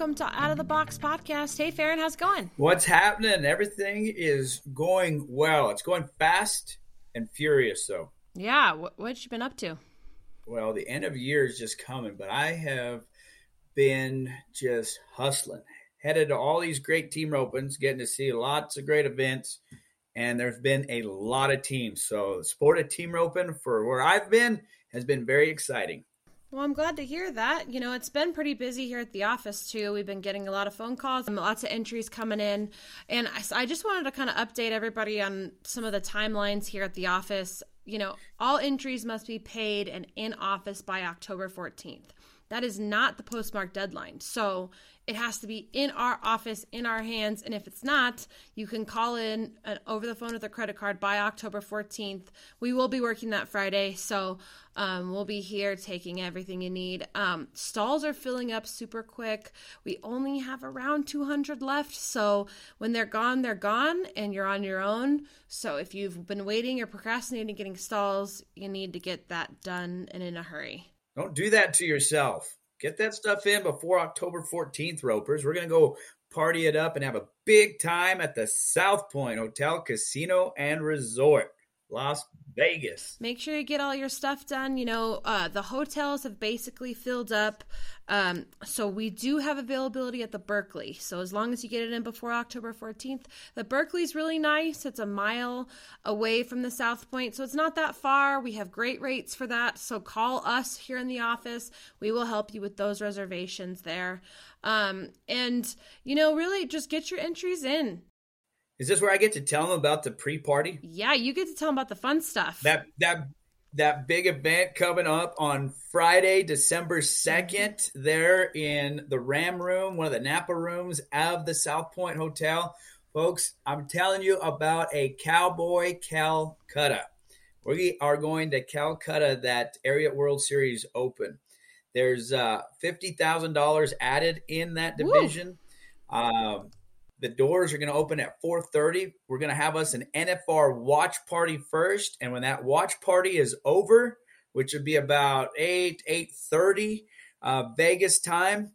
welcome to Out of the Box podcast. Hey, Ferron, how's it going? What's happening? Everything is going well. It's going fast and furious, though. Yeah, what what you been up to? Well, the end of the year is just coming, but I have been just hustling, headed to all these great team opens, getting to see lots of great events, and there's been a lot of teams. So, the sport of team open for where I've been has been very exciting. Well, I'm glad to hear that. You know, it's been pretty busy here at the office too. We've been getting a lot of phone calls and lots of entries coming in. And I, I just wanted to kind of update everybody on some of the timelines here at the office. You know, all entries must be paid and in office by October 14th. That is not the postmark deadline. So it has to be in our office, in our hands. And if it's not, you can call in an, over the phone with a credit card by October 14th. We will be working that Friday. So um, we'll be here taking everything you need. Um, stalls are filling up super quick. We only have around 200 left. So when they're gone, they're gone and you're on your own. So if you've been waiting or procrastinating getting stalls, you need to get that done and in a hurry. Don't do that to yourself. Get that stuff in before October 14th, Ropers. We're going to go party it up and have a big time at the South Point Hotel, Casino, and Resort. Las Vegas. Make sure you get all your stuff done. You know, uh, the hotels have basically filled up. Um, so we do have availability at the Berkley. So as long as you get it in before October 14th, the Berkley's really nice. It's a mile away from the South Point. So it's not that far. We have great rates for that. So call us here in the office. We will help you with those reservations there. Um, and, you know, really just get your entries in. Is this where I get to tell them about the pre-party? Yeah, you get to tell them about the fun stuff. That that that big event coming up on Friday, December 2nd, there in the Ram Room, one of the Napa rooms of the South Point Hotel. Folks, I'm telling you about a Cowboy Calcutta. We are going to Calcutta that Ariat World Series Open. There's uh, $50,000 added in that division. Um, the doors are going to open at 4:30. We're going to have us an NFR watch party first, and when that watch party is over, which would be about 8 8:30 uh, Vegas time,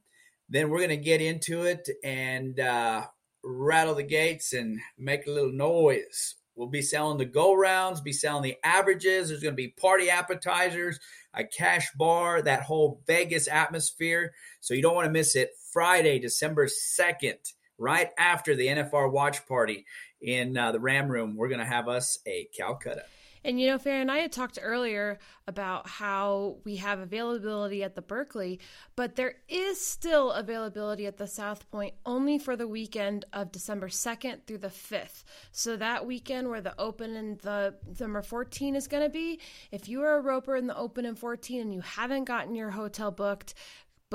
then we're going to get into it and uh, rattle the gates and make a little noise. We'll be selling the go rounds, be selling the averages. There's going to be party appetizers, a cash bar, that whole Vegas atmosphere. So you don't want to miss it. Friday, December 2nd right after the NFR watch party in uh, the Ram Room, we're going to have us a Calcutta. And you know, Ferron and I had talked earlier about how we have availability at the Berkley, but there is still availability at the South Point only for the weekend of December 2nd through the 5th. So that weekend where the Open and the number 14 is going to be, if you are a roper in the Open and 14 and you haven't gotten your hotel booked,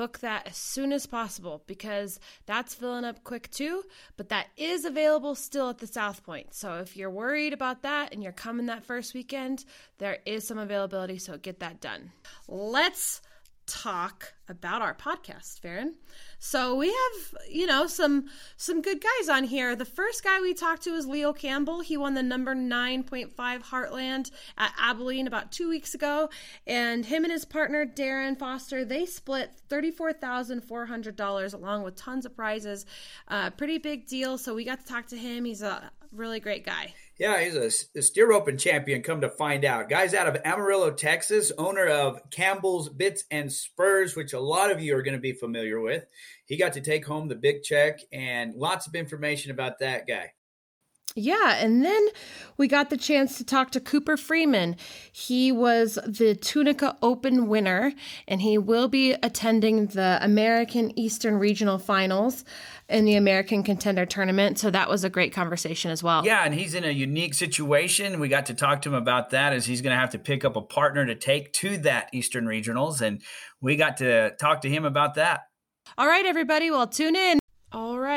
book that as soon as possible because that's filling up quick too. But that is available still at the South Point. So if you're worried about that and you're coming that first weekend, there is some availability. So get that done. Let's talk about our podcast, Ferron. So we have, you know, some some good guys on here. The first guy we talked to is Leo Campbell. He won the number 9.5 Heartland at Abilene about 2 weeks ago, and him and his partner Darren Foster, they split $34,400 along with tons of prizes. Uh, pretty big deal. So we got to talk to him. He's a really great guy. Yeah, he's a, a steer open champion. Come to find out, guys out of Amarillo, Texas, owner of Campbell's Bits and Spurs, which a lot of you are going to be familiar with. He got to take home the big check and lots of information about that guy. Yeah, and then we got the chance to talk to Cooper Freeman. He was the Tunica Open winner, and he will be attending the American Eastern Regional Finals in the American Contender Tournament. So that was a great conversation as well. Yeah, and he's in a unique situation. We got to talk to him about that as he's going to have to pick up a partner to take to that Eastern Regionals, and we got to talk to him about that. All right, everybody. Well, tune in.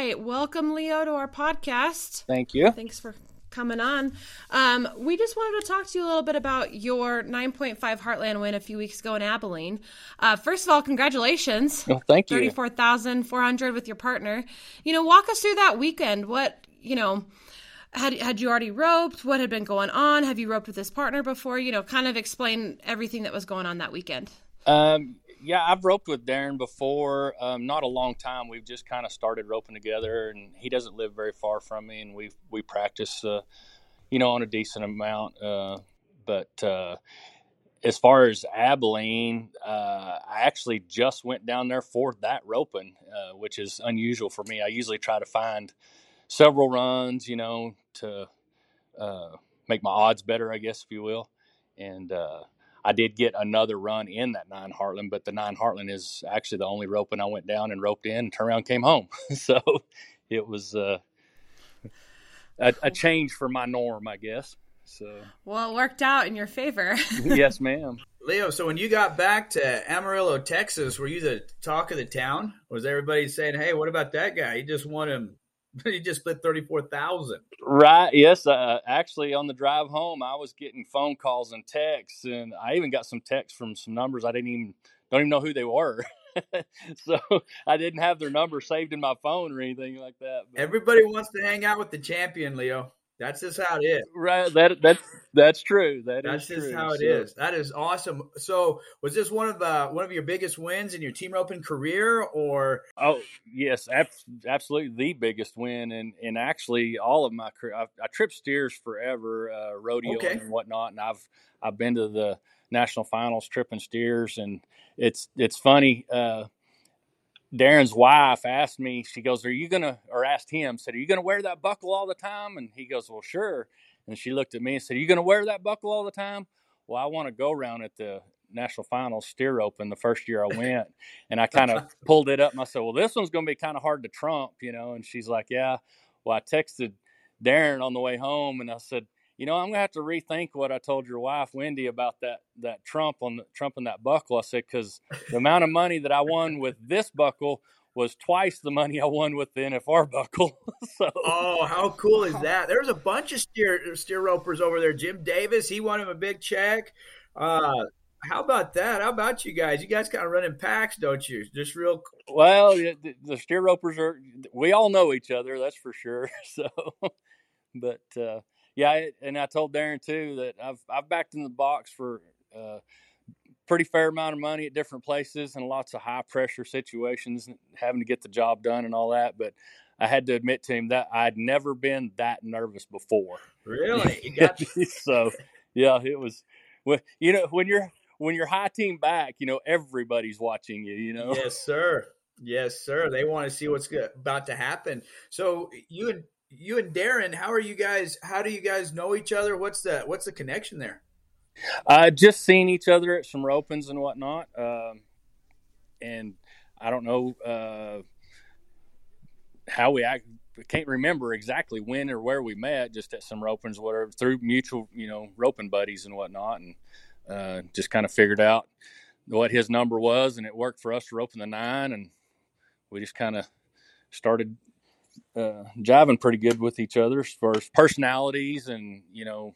Right. Welcome, Leo, to our podcast. Thank you. Thanks for coming on. Um, we just wanted to talk to you a little bit about your 9.5 Heartland win a few weeks ago in Abilene. Uh, first of all, congratulations. Well, thank you. 34,400 with your partner. You know, walk us through that weekend. What, you know, had had you already roped? What had been going on? Have you roped with this partner before? You know, kind of explain everything that was going on that weekend. Um, yeah, I've roped with Darren before. Um, not a long time. We've just kind of started roping together, and he doesn't live very far from me, and we we practice, uh, you know, on a decent amount. Uh, but uh, as far as Abilene, uh, I actually just went down there for that roping, uh, which is unusual for me. I usually try to find several runs, you know, to uh, make my odds better, I guess, if you will. And I did get another run in that nine Heartland, but the nine Heartland is actually the only roping I went down and roped in, and turned around, came home. so it was uh, a, a change for my norm, I guess. So well, it worked out in your favor. yes, ma'am. Leo, so when you got back to Amarillo, Texas, were you the talk of the town? Was everybody saying, "Hey, what about that guy? He just won him. He just split thirty four thousand. Right. Yes. Uh, actually, on the drive home, I was getting phone calls and texts, and I even got some texts from some numbers I didn't even don't even know who they were. so I didn't have their number saved in my phone or anything like that. But. Everybody wants to hang out with the champion, Leo. That's just how it is. Right. That that's that's true. That that's is just true. how it so, is. That is awesome. So, was this one of the one of your biggest wins in your team roping career, or? Oh yes, ab- absolutely the biggest win, and and actually all of my career. I, I tripped steers forever, uh, rodeo okay. and whatnot, and I've I've been to the national finals tripping steers, and it's it's funny. Uh, Darren's wife asked me, she goes, Are you going to, or asked him, said, Are you going to wear that buckle all the time? And he goes, Well, sure. And she looked at me and said, Are you going to wear that buckle all the time? Well, I want to go around at the national finals steer open the first year I went. and I kind of pulled it up and I said, Well, this one's going to be kind of hard to trump, you know? And she's like, Yeah. Well, I texted Darren on the way home and I said, you know, I'm gonna have to rethink what I told your wife Wendy about that that Trump on the Trump and that buckle. I said because the amount of money that I won with this buckle was twice the money I won with the NFR buckle. so, oh, how cool is that? There's a bunch of steer steer ropers over there. Jim Davis, he won him a big check. Uh, how about that? How about you guys? You guys kind of running packs, don't you? Just real. Well, the, the steer ropers are. We all know each other, that's for sure. So, but uh, yeah, and I told Darren too that I've I've backed in the box for uh, pretty fair amount of money at different places and lots of high pressure situations, having to get the job done and all that. But I had to admit to him that I'd never been that nervous before. Really? so, yeah, it was. Well, you know, when you're when you're high team back, you know everybody's watching you. You know. Yes, sir. Yes, sir. They want to see what's about to happen. So you and you and Darren, how are you guys? How do you guys know each other? What's the what's the connection there? Uh, just seeing each other at some ropings and whatnot, um, and I don't know uh, how we act. Can't remember exactly when or where we met. Just at some ropings, whatever, through mutual, you know, roping buddies and whatnot, and uh, just kind of figured out what his number was, and it worked for us to rope in the nine, and we just kind of started uh, jiving pretty good with each other as far as personalities and you know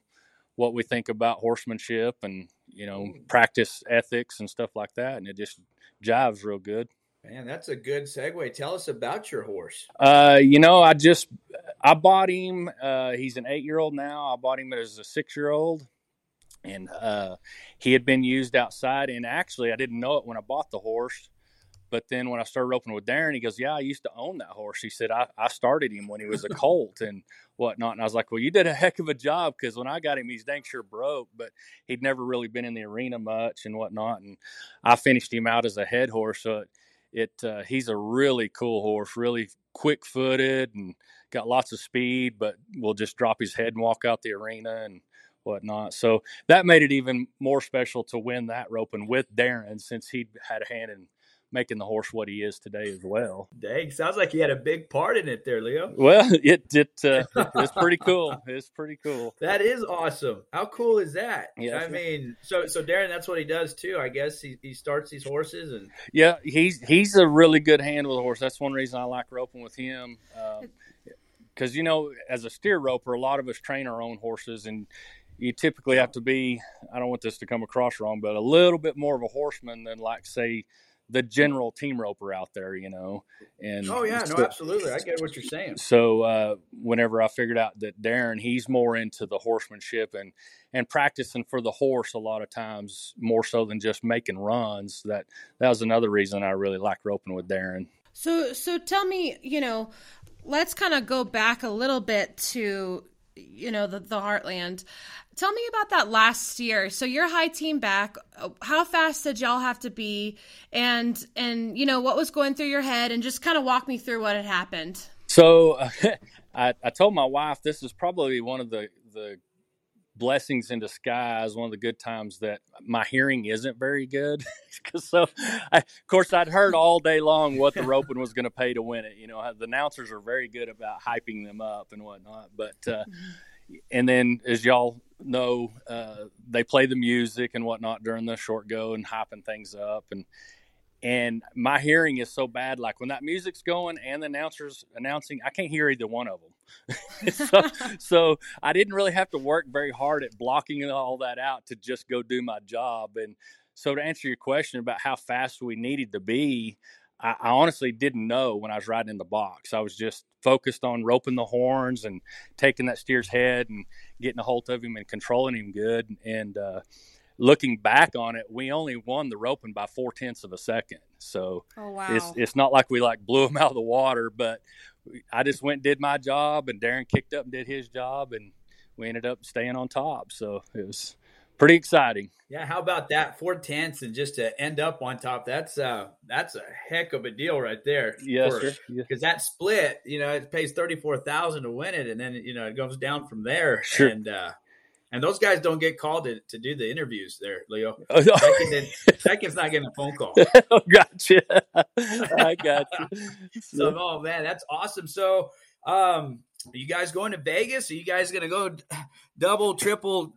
what we think about horsemanship and you know practice ethics and stuff like that, and it just jives real good. Man, that's a good segue. Tell us about your horse. Uh, you know, I just I bought him. Uh, he's an eight year old now. I bought him as a six year old, and uh, he had been used outside. And actually, I didn't know it when I bought the horse. But then when I started roping with Darren, he goes, "Yeah, I used to own that horse." He said, "I, I started him when he was a colt and whatnot." And I was like, "Well, you did a heck of a job because when I got him, he's dang sure broke, but he'd never really been in the arena much and whatnot." And I finished him out as a head horse, so it, it uh, he's a really cool horse, really quick footed and got lots of speed, but will just drop his head and walk out the arena and whatnot. So that made it even more special to win that roping with Darren since he had a hand in making the horse what he is today as well. Dang, sounds like he had a big part in it there, Leo. Well, it it uh, it's pretty cool. It's pretty cool. That is awesome. How cool is that? Yeah, I mean, so so Darren, that's what he does too. I guess he, he starts these horses and yeah, he's he's a really good hand with a horse. That's one reason I like roping with him. because um, you know, as a steer roper, a lot of us train our own horses, and you typically have to be. I don't want this to come across wrong, but a little bit more of a horseman than, like, say, the general team roper out there, you know. And oh yeah, no, absolutely, I get what you're saying. So uh, whenever I figured out that Darren, he's more into the horsemanship and and practicing for the horse a lot of times more so than just making runs. That that was another reason I really like roping with Darren. So so tell me, you know, let's kind of go back a little bit to you know the, the heartland tell me about that last year. So your high team back. How fast did y'all have to be? And and you know what was going through your head? And just kind of walk me through what had happened. So uh, I, I told my wife this is probably one of the the blessings in disguise one of the good times that my hearing isn't very good. Because so I, of course i'd heard all day long what the roping was going to pay to win it you know the announcers are very good about hyping them up and whatnot but uh, mm-hmm. And then as y'all know uh, they play the music and whatnot during the short go and hyping things up. And and my hearing is so bad like when that music's going and the announcers announcing i can't hear either one of them. So, so, i didn't really have to work very hard at blocking all that out to just go do my job. And so to answer your question about how fast we needed to be I, I honestly didn't know when i was riding in the box i was just focused on roping the horns and taking that steer's head and getting a hold of him and controlling him good and uh, looking back on it, we only won the roping by four tenths of a second. So oh, wow. it's it's not like we like blew him out of the water, but I just went and did my job, and Darren kicked up and did his job, and we ended up staying on top. So it was pretty exciting. Yeah, how about that? Four tenths and just to end up on top. That's uh that's a heck of a deal right there. Yes, because that split, you know, it pays thirty four thousand to win it, and then you know it goes down from there. Sure. And uh, and those guys don't get called to, to do the interviews there, Leo. Oh, Second, Second's not getting a phone call. oh, gotcha. I got you. so, oh man, that's awesome. So, um, are you guys going to Vegas? Are you guys going to go double, triple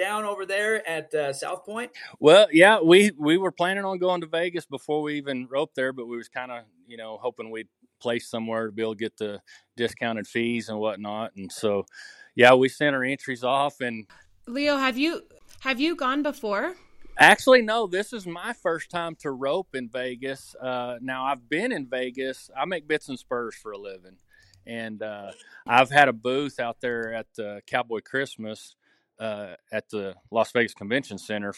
down over there at uh, South Point? Well, yeah, we we were planning on going to Vegas before we even roped there, but we was kind of you know hoping we'd place somewhere to be able to get the discounted fees and whatnot, and so yeah, we sent our entries off and Leo, have you have you gone before? Actually, no. This is my first time to rope in Vegas. Uh, now, I've been in Vegas. I make bits and spurs for a living, and uh, I've had a booth out there at the Cowboy Christmas uh, at the Las Vegas Convention Center.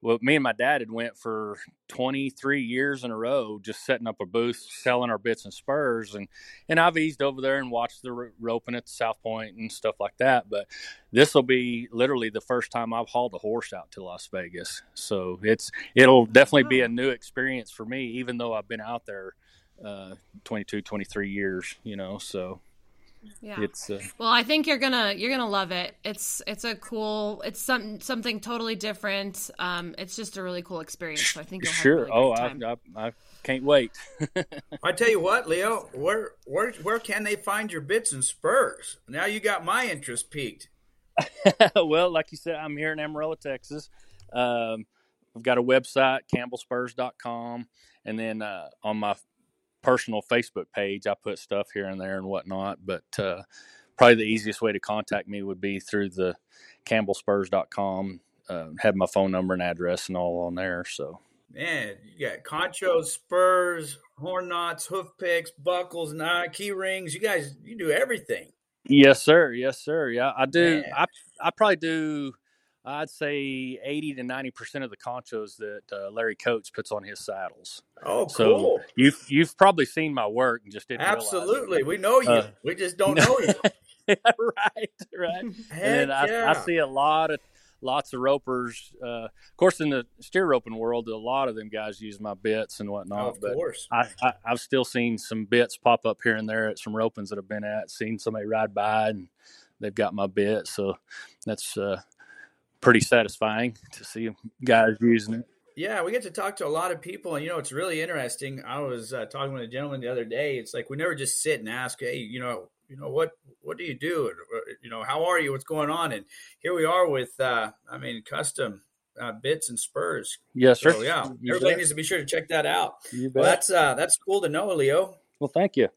Well, me and my dad had went for 23 years in a row, just setting up a booth, selling our bits and spurs, and and I've eased over there and watched the roping at South Point and stuff like that. But this will be literally the first time I've hauled a horse out to Las Vegas, so it's it'll definitely be a new experience for me, even though I've been out there uh, 22, 23 years, you know. So yeah. It's uh, well, I think you're gonna you're gonna love it. It's it's a cool. It's some something totally different. Um, it's just a really cool experience. So I think sure. Really oh, I, I, I can't wait. I tell you what, Leo, where where where can they find your bits and spurs? Now you got my interest peaked. well, like you said, I'm here in Amarillo, Texas. Um, I've got a website, campbellspurs.com, and then uh, on my personal Facebook page. I put stuff here and there and whatnot, but uh, probably the easiest way to contact me would be through the campbellspurs.com. Uh, have my phone number and address and all on there. So, man, you got conchos, spurs, horn knots, hoof picks, buckles, nah, key rings. You guys, you do everything. Yes, sir. Yes, sir. Yeah, I do. Man. I I probably do I'd say 80 to 90% of the conchos that uh, Larry Coates puts on his saddles. Oh, so cool. You've, you've probably seen my work and just didn't Absolutely. We know you. Uh, we just don't know you. right, right. and I, yeah. I, see a lot of lots of ropers. Uh, of course, in the steer roping world, a lot of them guys use my bits and whatnot. Oh, of but course. I, I, have still seen some bits pop up here and there at some ropings that I've been at. Seen somebody ride by and they've got my bit. So that's uh, pretty satisfying to see guys using it. Yeah, we get to talk to a lot of people, and you know, it's really interesting. I was uh, talking with a gentleman the other day. It's like we never just sit and ask, "Hey, you know, you know what what do you do? Uh, you know, how are you? What's going on?" And here we are with, uh, I mean, custom uh, bits and spurs. Yes, sir. So, yeah, you everybody bet. needs to be sure to check that out. Well, that's uh, that's cool to know, Leo. Well, thank you.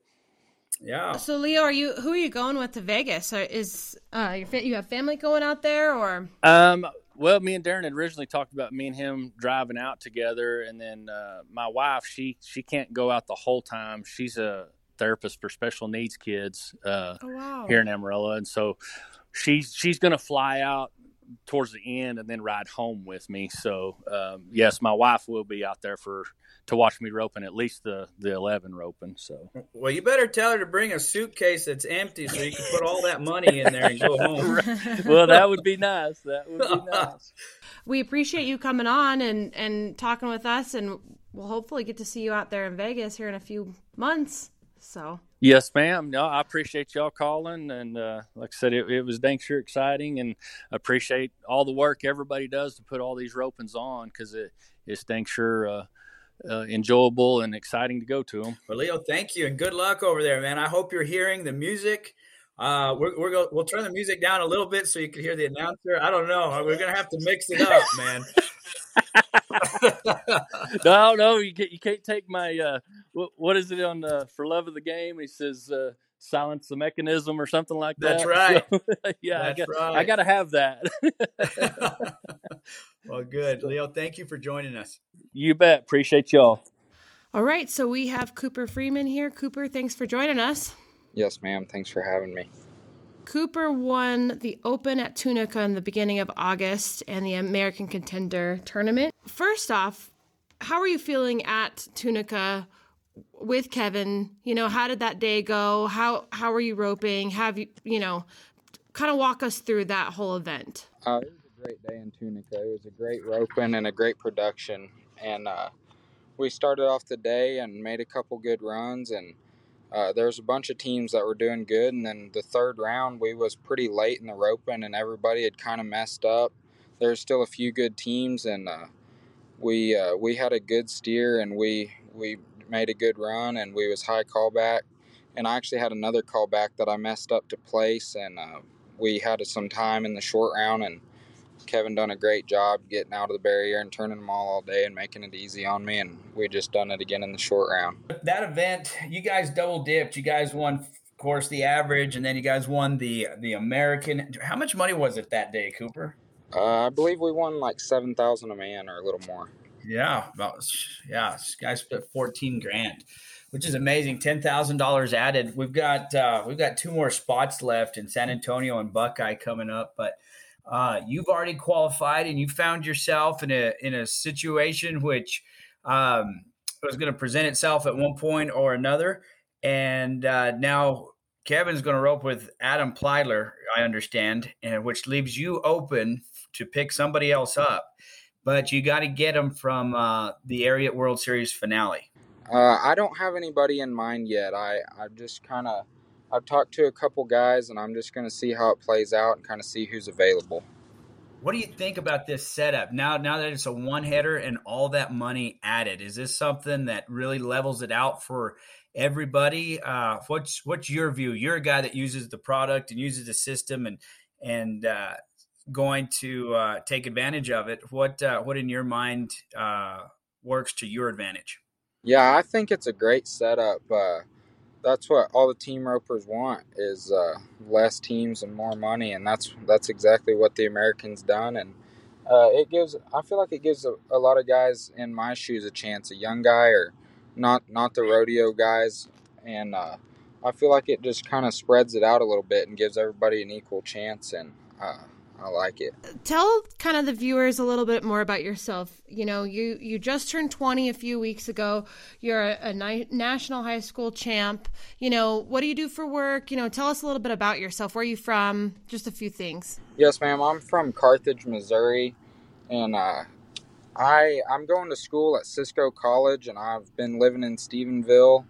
Yeah. So Leo, are you who are you going with to Vegas? Or is uh, you have family going out there or? Um, Well, me and Darren had originally talked about me and him driving out together, and then uh, my wife she she can't go out the whole time. She's a therapist for special needs kids uh, oh, wow. here in Amarillo, and so she's she's going to fly out towards the end and then ride home with me. So um, yes, my wife will be out there for to watch me roping at least the the eleven roping. So well, you better tell her to bring a suitcase that's empty so you can put all that money in there and go home. well, that would be nice. That would be nice. We appreciate you coming on and and talking with us, and we'll hopefully get to see you out there in Vegas here in a few months. So Yes, ma'am. No, I appreciate y'all calling, and uh, like I said, it, it was dang sure exciting, and appreciate all the work everybody does to put all these ropings on because it it's dang sure uh, uh, enjoyable and exciting to go to them. Well, Leo, thank you, and good luck over there, man. I hope you're hearing the music. Uh, we're, we're go, we'll turn the music down a little bit so you can hear the announcer. I don't know. We're gonna have to mix it up, man. no, no, you can't, you can't take my uh, what, what is it on the for love of the game? He says uh, silence the mechanism or something like that. That's right. So, yeah, That's I got, right. I got to have that. well, good, Leo. Thank you for joining us. You bet. Appreciate y'all. All right, so we have Cooper Freeman here. Cooper, thanks for joining us. Yes, ma'am. Thanks for having me. Cooper won the Open at Tunica in the beginning of August and the American Contender Tournament. First off, how are you feeling at Tunica with Kevin? You know, how did that day go? How how are you roping? Have you you know, kind of walk us through that whole event. Uh, it was a great day in Tunica. It was a great roping and a great production, and uh, we started off the day and made a couple good runs and uh, there was a bunch of teams that were doing good, and then the third round we was pretty late in the roping, and everybody had kind of messed up. There's still a few good teams, and uh, we uh, we had a good steer, and we we made a good run, and we was high callback, and I actually had another callback that I messed up to place, and uh, we had some time in the short round, and Kevin done a great job getting out of the barrier and turning them all all day and making it easy on me. And we just done it again in the short round. That event, you guys double dipped. You guys won, of course, the average, and then you guys won the the American. How much money was it that day, Cooper? Uh, I believe we won like seven thousand a man or a little more. Yeah, about yeah. Guys split fourteen grand which is amazing. Ten thousand dollars added. We've got uh, we've got two more spots left in San Antonio and Buckeye coming up, but uh, you've already qualified and you found yourself in a in a situation which um, was going to present itself at one point or another, and uh, now Kevin's going to rope with Adam Pleidler, I understand, and which leaves you open to pick somebody else up, but you got to get them from uh, the Ariat World Series finale. Uh, I don't have anybody in mind yet. I I just kind of I've talked to a couple guys, and I'm just going to see how it plays out and kind of see who's available. What do you think about this setup now? Now that it's a one header and all that money added, is this something that really levels it out for everybody? Uh, what's what's your view? You're a guy that uses the product and uses the system and and uh, going to uh, take advantage of it. What uh, what in your mind uh, works to your advantage? Yeah, I think it's a great setup. Uh, that's what all the team ropers want is uh, less teams and more money, and that's that's exactly what the Americans done. And uh, it gives I feel like it gives a, a, lot of guys in my shoes a chance, a young guy or not not the rodeo guys, and I feel like it just kind of spreads it out a little bit and gives everybody an equal chance. And I like it. Tell kind of the viewers a little bit more about yourself. You know, you you just turned 20 a few weeks ago. You're a, a ni- national high school champ. You know, what do you do for work? You know, tell us a little bit about yourself. Where are you from? Just a few things. Yes, ma'am. I'm from Carthage, Missouri, and uh, I I'm going to school at Cisco College, and I've been living in Stephenville,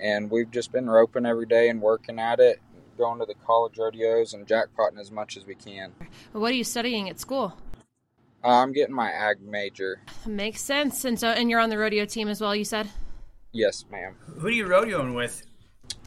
and we've just been roping every day and working at it going to the college rodeos and jackpotting as much as we can. What are you studying at school? Uh, I'm getting my ag major. Makes sense. And so, and you're on the rodeo team as well. You said. Yes, ma'am. Who are you rodeoing with?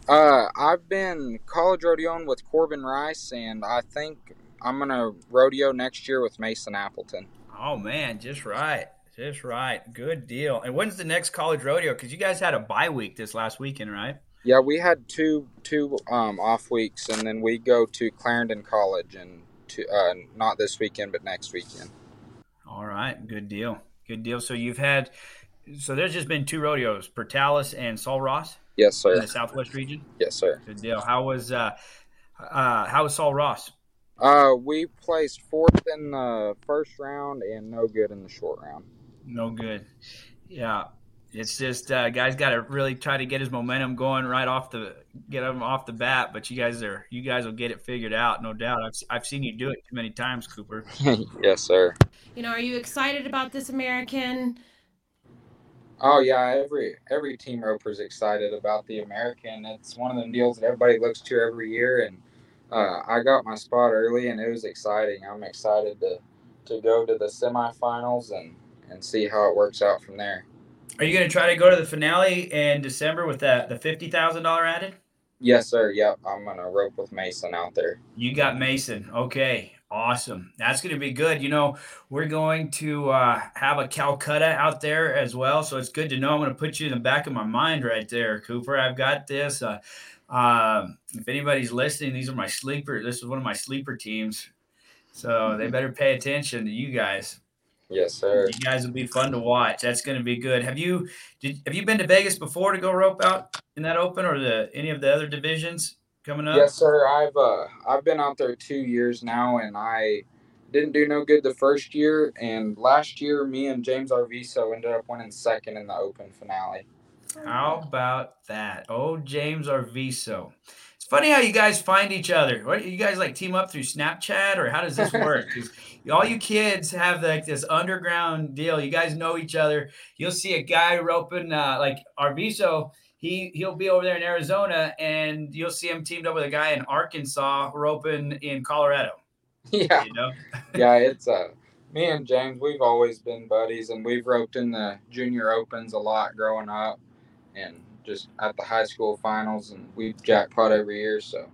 Uh, I've been college rodeoing with Corbin Rice, and I think I'm gonna rodeo next year with Mason Appleton. Oh man, just right, just right. Good deal. And when's the next college rodeo? Because you guys had a bye week this last weekend, right? Yeah, we had two two um, off weeks, and then we go to Clarendon College and to uh, not this weekend, but next weekend. All right, good deal, good deal. So you've had, so there's just been two rodeos, Portales and Sul Ross. Yes, sir. In the Southwest region. Yes, sir. Good deal. How was uh, uh, how was Sul Ross? Uh, we placed fourth in the first round and no good in the short round. No good. Yeah, it's just uh, guys got to really try to get his momentum going right off the get him off the bat. But you guys are you guys will get it figured out, no doubt. I've I've seen you do it too many times, Cooper. yes, sir. You know, are you excited about this American? Oh yeah, every every team roper is excited about the American. It's one of them deals that everybody looks to every year, and uh, I got my spot early, and it was exciting. I'm excited to to go to the semifinals and and see how it works out from there. Are you going to try to go to the finale in December with that the fifty thousand dollar added? Yes, sir. Yep, I'm gonna rope with Mason out there. You got Mason. Okay, awesome. That's going to be good. You know, we're going to uh, have a Calcutta out there as well, so it's good to know. I'm going to put you in the back of my mind right there, Cooper. I've got this. Uh, um, if anybody's listening, these are my sleeper. This is one of my sleeper teams, so they better pay attention to you guys. Yes, sir. You guys will be fun to watch. That's going to be good. Have you did have you been to Vegas before to go rope out in that open or the any of the other divisions coming up? Yes, sir. I've uh I've been out there two years now, and I didn't do no good the first year. And last year, me and James Arviso ended up winning second in the open finale. How about that? Oh, James Arviso funny how you guys find each other. What you guys like team up through Snapchat or how does this work? All you kids have like this underground deal. You guys know each other. You'll see a guy roping uh, like Arviso. He he'll be over there in Arizona, and you'll see him teamed up with a guy in Arkansas roping in Colorado. Yeah, you know? yeah, it's uh me and James. We've always been buddies, and we've roped in the junior opens a lot growing up, and just at the high school finals, and we jackpot every year. So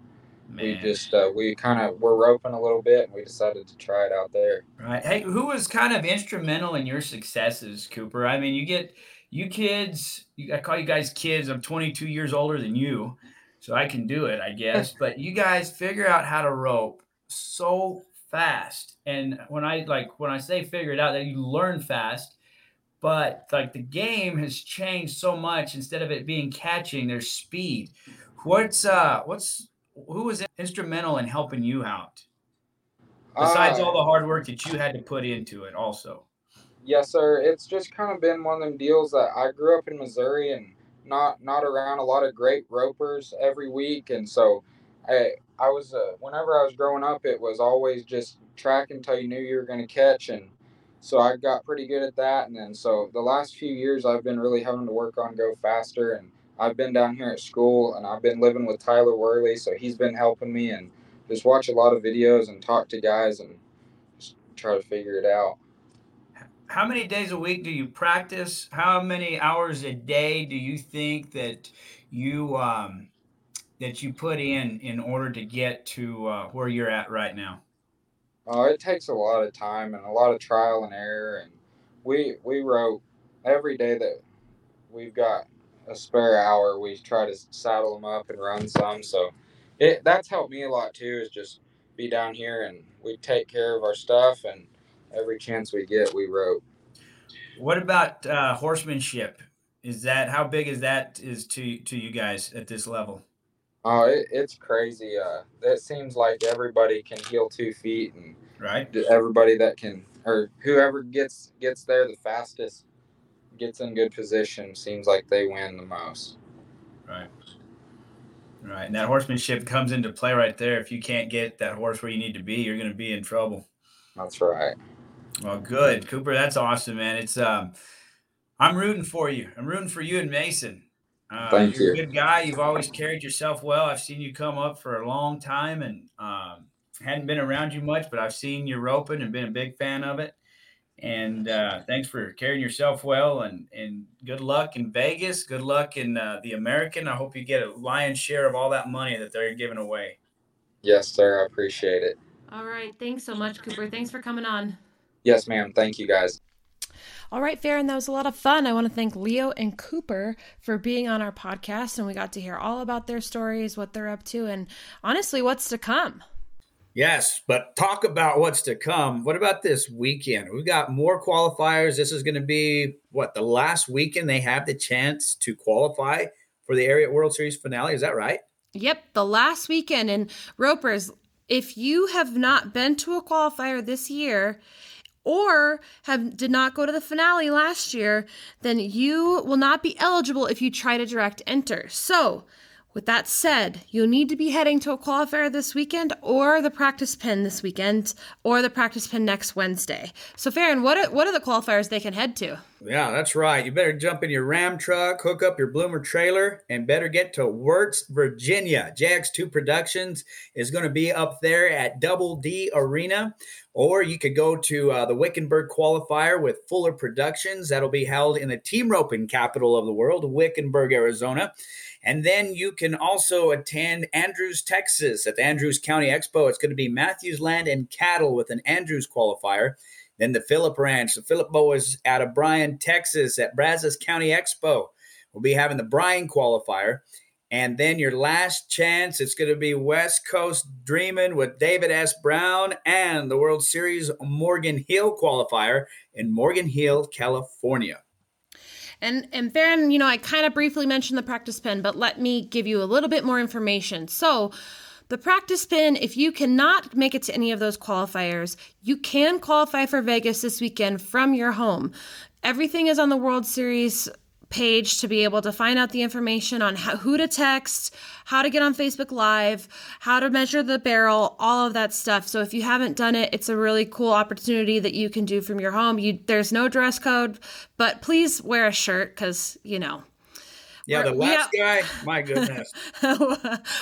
Man. we just uh, we kind of were roping a little bit, and we decided to try it out there. Right. Hey, who was kind of instrumental in your successes, Cooper? I mean, you get you kids. I call you guys kids. I'm 22 years older than you, so I can do it, I guess. but you guys figure out how to rope so fast, and when I like when I say figure it out, that you learn fast but like the game has changed so much instead of it being catching there's speed. What's uh what's who was instrumental in helping you out? Besides uh, all the hard work that you had to put into it also. Yes sir. It's just kind of been one of them deals that i grew up in missouri and not not around a lot of great ropers every week and so i i was uh, whenever i was growing up it was always just track until you knew you were going to catch and so I got pretty good at that. And then so the last few years, I've been really having to work on go faster. And I've been down here at school and I've been living with Tyler Worley. So he's been helping me and just watch a lot of videos and talk to guys and just try to figure it out. How many days a week do you practice? How many hours a day do you think that you um, that you put in in order to get to uh, where you're at right now? Oh, it takes a lot of time and a lot of trial and error. And we we rope every day that we've got a spare hour. We try to saddle them up and run some. So it that's helped me a lot too. Is just be down here and we take care of our stuff and every chance we get we rope. What about uh, horsemanship? Is that how big is that is to to you guys at this level? Oh, it, it's crazy. Uh, it seems like everybody can heal two feet, and right, everybody that can or whoever gets gets there the fastest gets in good position seems like they win the most. Right. Right. And that horsemanship comes into play right there. If you can't get that horse where you need to be, you're going to be in trouble. That's right. Well, good, Cooper. That's awesome, man. It's um, I'm rooting for you. I'm rooting for you and Mason. Uh, Thank you're you. a good guy. You've always carried yourself well. I've seen you come up for a long time and um, hadn't been around you much, but I've seen you roping and been a big fan of it. And uh, thanks for carrying yourself well and, and good luck in Vegas. Good luck in uh, the American. I hope you get a lion's share of all that money that they're giving away. Yes, sir. I appreciate it. All right. Thanks so much, Cooper. Thanks for coming on. Yes, ma'am. Thank you, guys. All right, Ferron, that was a lot of fun. I want to thank Leo and Cooper for being on our podcast, and we got to hear all about their stories, what they're up to, and honestly, what's to come. Yes, but talk about what's to come. What about this weekend? We've got more qualifiers. This is going to be what the last weekend they have the chance to qualify for the Ariat World Series finale. Is that right? Yep, the last weekend. And Ropers, if you have not been to a qualifier this year, or have did not go to the finale last year, then you will not be eligible if you try to direct enter. So, with that said, you'll need to be heading to a qualifier this weekend or the practice pin this weekend or the practice pin next Wednesday. So, Ferron, what are, what are the qualifiers they can head to? Yeah, that's right. You better jump in your Ram truck, hook up your Bloomer trailer, and better get to Wirtz, Virginia. JX2 Productions is going to be up there at Double D Arena. Or you could go to uh, the Wickenburg qualifier with Fuller Productions. That'll be held in the team roping capital of the world, Wickenburg, Arizona. And then you can also attend Andrews, Texas at the Andrews County Expo. It's going to be Matthews Land and Cattle with an Andrews qualifier. Then the Philip Ranch. The Philip Boas out of Bryan, Texas at Brazos County Expo. We'll be having the Bryan qualifier. And then your last chance, it's going to be West Coast Dreaming with David S. Brown and the World Series Morgan Hill qualifier in Morgan Hill, California. And and Ferron, you know, I kind of briefly mentioned the practice pin, but let me give you a little bit more information. So the practice pin, if you cannot make it to any of those qualifiers, you can qualify for Vegas this weekend from your home. Everything is on the World Series page to be able to find out the information on how, who to text, how to get on Facebook Live, how to measure the barrel, all of that stuff. So if you haven't done it, it's a really cool opportunity that you can do from your home. You there's no dress code, but please wear a shirt cuz, you know, yeah, the last guy, my goodness.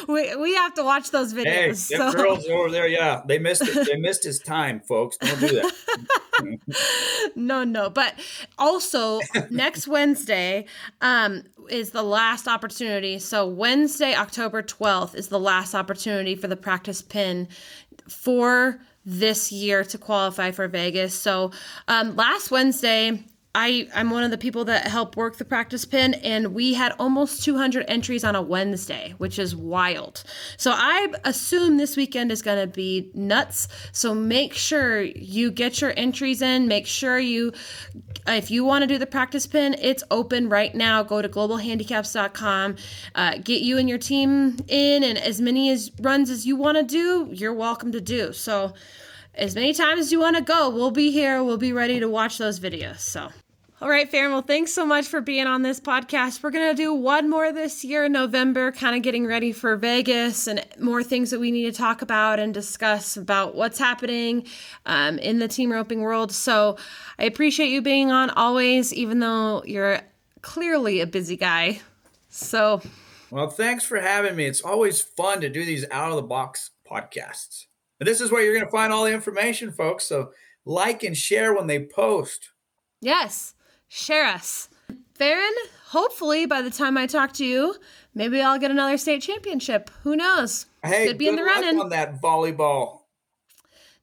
we, we have to watch those videos. Hey, so. girls over there, yeah, they missed it. They missed his time, folks. Don't do that. no, no. But also next Wednesday um, is the last opportunity. So Wednesday, October 12th is the last opportunity for the practice pin for this year to qualify for Vegas. So um, last Wednesday, I, I'm one of the people that help work the practice pin, and we had almost 200 entries on a Wednesday, which is wild. So I assume this weekend is going to be nuts. So make sure you get your entries in. Make sure you, if you want to do the practice pin, it's open right now. Go to globalhandicaps.com, uh, get you and your team in, and as many as runs as you want to do, you're welcome to do. So as many times as you want to go, we'll be here. We'll be ready to watch those videos. So. All right, Ferron. Well, thanks so much for being on this podcast. We're going to do one more this year in November, kind of getting ready for Vegas and more things that we need to talk about and discuss about what's happening um, in the team roping world. So I appreciate you being on always, even though you're clearly a busy guy. So. Well, thanks for having me. It's always fun to do these out of the box podcasts. But this is where you're going to find all the information, folks. So like and share when they post. Yes share us. Ferron, hopefully by the time I talk to you, maybe I'll get another state championship. Who knows? Hey, Could be in the running. on that volleyball.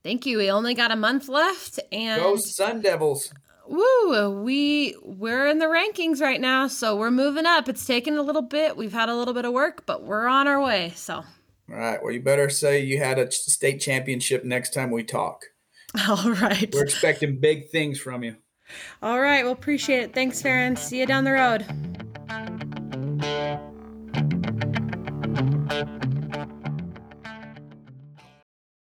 Thank you. We only got a month left, and go Sun Devils. Woo! We we're in the rankings right now, so we're moving up. It's taken a little bit. We've had a little bit of work, but we're on our way. So. All right. Well, you better say you had a state championship next time we talk. All right. We're expecting big things from you. All right. Well, appreciate it. Thanks, Ferron. See you down the road.